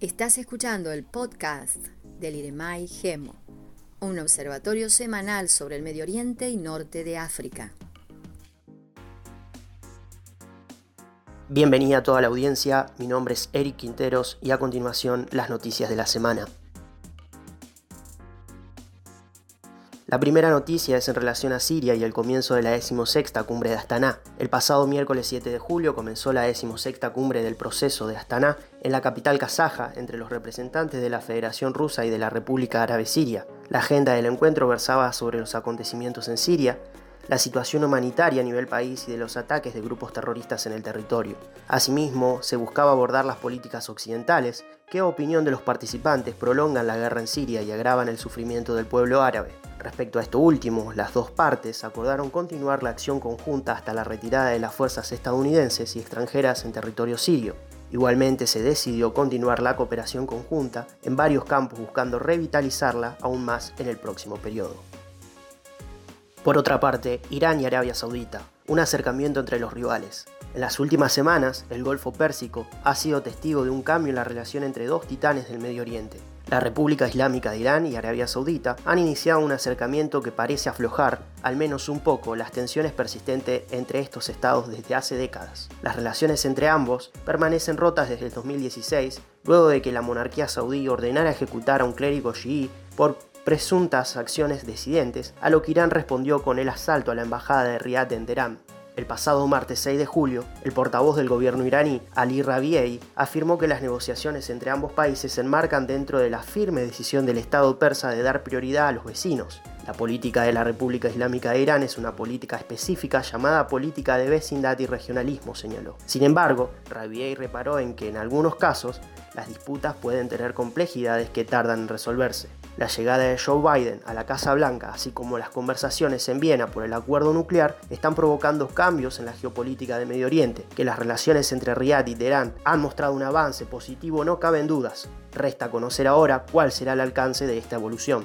Estás escuchando el podcast del IREMAI GEMO, un observatorio semanal sobre el Medio Oriente y Norte de África. Bienvenida a toda la audiencia, mi nombre es Eric Quinteros y a continuación las noticias de la semana. La primera noticia es en relación a Siria y el comienzo de la 16 cumbre de Astana. El pasado miércoles 7 de julio comenzó la 16 cumbre del proceso de Astana en la capital kazaja entre los representantes de la Federación Rusa y de la República Árabe Siria. La agenda del encuentro versaba sobre los acontecimientos en Siria, la situación humanitaria a nivel país y de los ataques de grupos terroristas en el territorio. Asimismo, se buscaba abordar las políticas occidentales, que a opinión de los participantes prolongan la guerra en Siria y agravan el sufrimiento del pueblo árabe. Respecto a esto último, las dos partes acordaron continuar la acción conjunta hasta la retirada de las fuerzas estadounidenses y extranjeras en territorio sirio. Igualmente se decidió continuar la cooperación conjunta en varios campos buscando revitalizarla aún más en el próximo periodo. Por otra parte, Irán y Arabia Saudita, un acercamiento entre los rivales. En las últimas semanas, el Golfo Pérsico ha sido testigo de un cambio en la relación entre dos titanes del Medio Oriente, la República Islámica de Irán y Arabia Saudita han iniciado un acercamiento que parece aflojar, al menos un poco, las tensiones persistentes entre estos estados desde hace décadas. Las relaciones entre ambos permanecen rotas desde el 2016, luego de que la monarquía saudí ordenara ejecutar a un clérigo chií por presuntas acciones disidentes, a lo que Irán respondió con el asalto a la embajada de Riyadh en Teherán. El pasado martes 6 de julio, el portavoz del gobierno iraní, Ali Rabiei, afirmó que las negociaciones entre ambos países se enmarcan dentro de la firme decisión del Estado persa de dar prioridad a los vecinos. La política de la República Islámica de Irán es una política específica llamada política de vecindad y regionalismo, señaló. Sin embargo, Rabiei reparó en que en algunos casos las disputas pueden tener complejidades que tardan en resolverse. La llegada de Joe Biden a la Casa Blanca, así como las conversaciones en Viena por el acuerdo nuclear, están provocando cambios en la geopolítica de Medio Oriente. Que las relaciones entre Riyadh y Teherán han mostrado un avance positivo no cabe en dudas. Resta conocer ahora cuál será el alcance de esta evolución.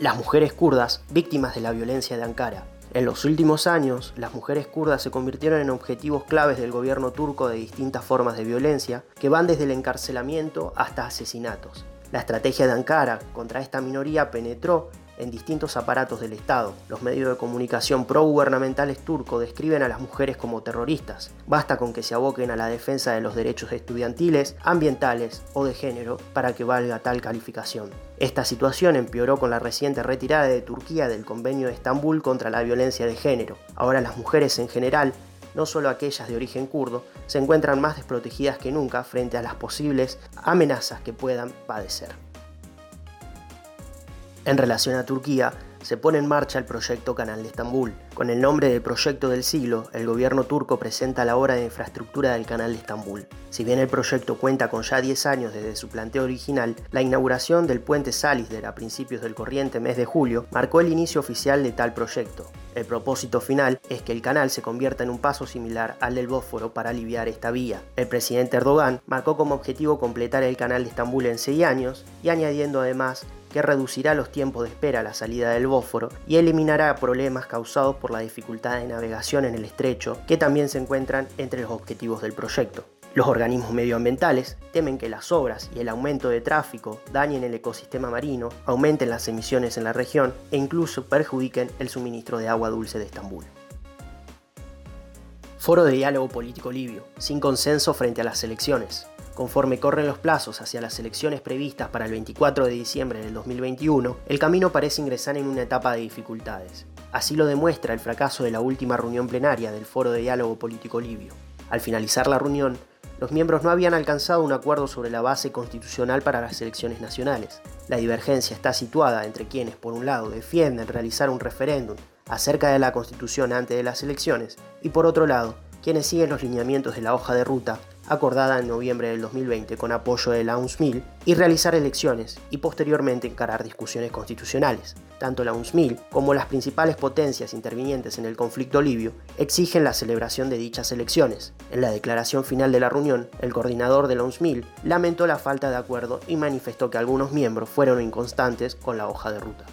Las mujeres kurdas, víctimas de la violencia de Ankara. En los últimos años, las mujeres kurdas se convirtieron en objetivos claves del gobierno turco de distintas formas de violencia, que van desde el encarcelamiento hasta asesinatos. La estrategia de Ankara contra esta minoría penetró en distintos aparatos del Estado. Los medios de comunicación pro-gubernamentales turcos describen a las mujeres como terroristas. Basta con que se aboquen a la defensa de los derechos estudiantiles, ambientales o de género para que valga tal calificación. Esta situación empeoró con la reciente retirada de Turquía del Convenio de Estambul contra la violencia de género. Ahora las mujeres en general no solo aquellas de origen kurdo, se encuentran más desprotegidas que nunca frente a las posibles amenazas que puedan padecer. En relación a Turquía, se pone en marcha el proyecto Canal de Estambul. Con el nombre de Proyecto del Siglo, el gobierno turco presenta la obra de infraestructura del Canal de Estambul. Si bien el proyecto cuenta con ya 10 años desde su planteo original, la inauguración del puente Salisder a principios del corriente mes de julio marcó el inicio oficial de tal proyecto. El propósito final es que el canal se convierta en un paso similar al del Bósforo para aliviar esta vía. El presidente Erdogan marcó como objetivo completar el canal de Estambul en 6 años y añadiendo además que reducirá los tiempos de espera a la salida del Bósforo y eliminará problemas causados por la dificultad de navegación en el estrecho, que también se encuentran entre los objetivos del proyecto. Los organismos medioambientales temen que las obras y el aumento de tráfico dañen el ecosistema marino, aumenten las emisiones en la región e incluso perjudiquen el suministro de agua dulce de Estambul. Foro de diálogo político libio, sin consenso frente a las elecciones. Conforme corren los plazos hacia las elecciones previstas para el 24 de diciembre del 2021, el camino parece ingresar en una etapa de dificultades. Así lo demuestra el fracaso de la última reunión plenaria del Foro de Diálogo Político Libio. Al finalizar la reunión, los miembros no habían alcanzado un acuerdo sobre la base constitucional para las elecciones nacionales. La divergencia está situada entre quienes, por un lado, defienden realizar un referéndum acerca de la constitución antes de las elecciones y, por otro lado, quienes siguen los lineamientos de la hoja de ruta acordada en noviembre del 2020 con apoyo de la UNSMIL, y realizar elecciones y posteriormente encarar discusiones constitucionales. Tanto la UNSMIL como las principales potencias intervinientes en el conflicto libio exigen la celebración de dichas elecciones. En la declaración final de la reunión, el coordinador de la UNSMIL lamentó la falta de acuerdo y manifestó que algunos miembros fueron inconstantes con la hoja de ruta.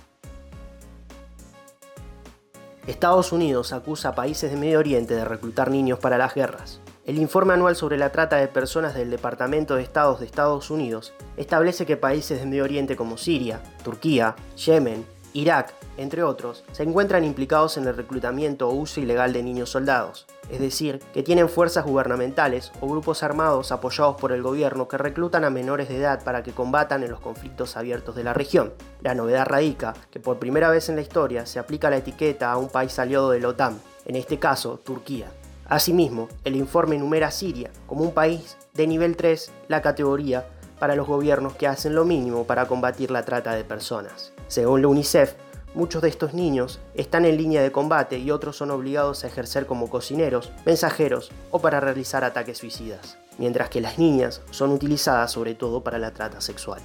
Estados Unidos acusa a países de Medio Oriente de reclutar niños para las guerras. El informe anual sobre la trata de personas del Departamento de Estados de Estados Unidos establece que países de Medio Oriente como Siria, Turquía, Yemen, Irak, entre otros, se encuentran implicados en el reclutamiento o uso ilegal de niños soldados, es decir, que tienen fuerzas gubernamentales o grupos armados apoyados por el gobierno que reclutan a menores de edad para que combatan en los conflictos abiertos de la región. La novedad radica que por primera vez en la historia se aplica la etiqueta a un país aliado de la OTAN, en este caso Turquía. Asimismo, el informe enumera a Siria como un país de nivel 3, la categoría para los gobiernos que hacen lo mínimo para combatir la trata de personas. Según la UNICEF, muchos de estos niños están en línea de combate y otros son obligados a ejercer como cocineros, mensajeros o para realizar ataques suicidas, mientras que las niñas son utilizadas sobre todo para la trata sexual.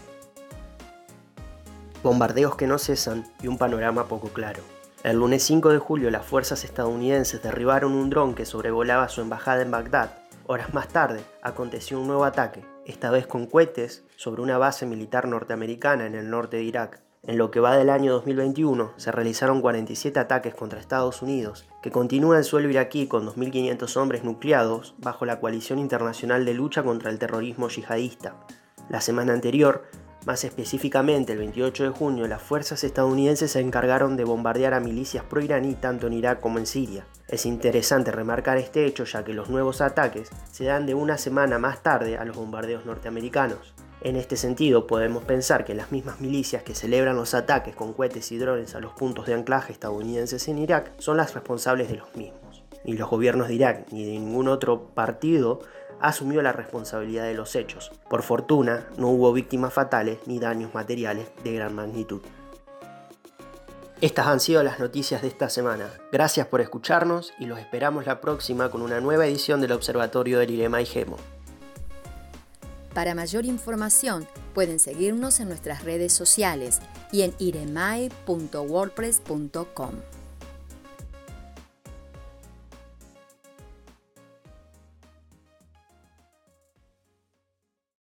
Bombardeos que no cesan y un panorama poco claro. El lunes 5 de julio las fuerzas estadounidenses derribaron un dron que sobrevolaba su embajada en Bagdad. Horas más tarde aconteció un nuevo ataque, esta vez con cohetes, sobre una base militar norteamericana en el norte de Irak. En lo que va del año 2021, se realizaron 47 ataques contra Estados Unidos, que continúa el suelo iraquí con 2.500 hombres nucleados bajo la coalición internacional de lucha contra el terrorismo yihadista. La semana anterior, más específicamente el 28 de junio, las fuerzas estadounidenses se encargaron de bombardear a milicias pro-iraní tanto en Irak como en Siria. Es interesante remarcar este hecho ya que los nuevos ataques se dan de una semana más tarde a los bombardeos norteamericanos. En este sentido, podemos pensar que las mismas milicias que celebran los ataques con cohetes y drones a los puntos de anclaje estadounidenses en Irak son las responsables de los mismos. Ni los gobiernos de Irak ni de ningún otro partido asumió la responsabilidad de los hechos. Por fortuna, no hubo víctimas fatales ni daños materiales de gran magnitud. Estas han sido las noticias de esta semana. Gracias por escucharnos y los esperamos la próxima con una nueva edición del Observatorio del Irema y Gemo. Para mayor información pueden seguirnos en nuestras redes sociales y en iremai.wordpress.com.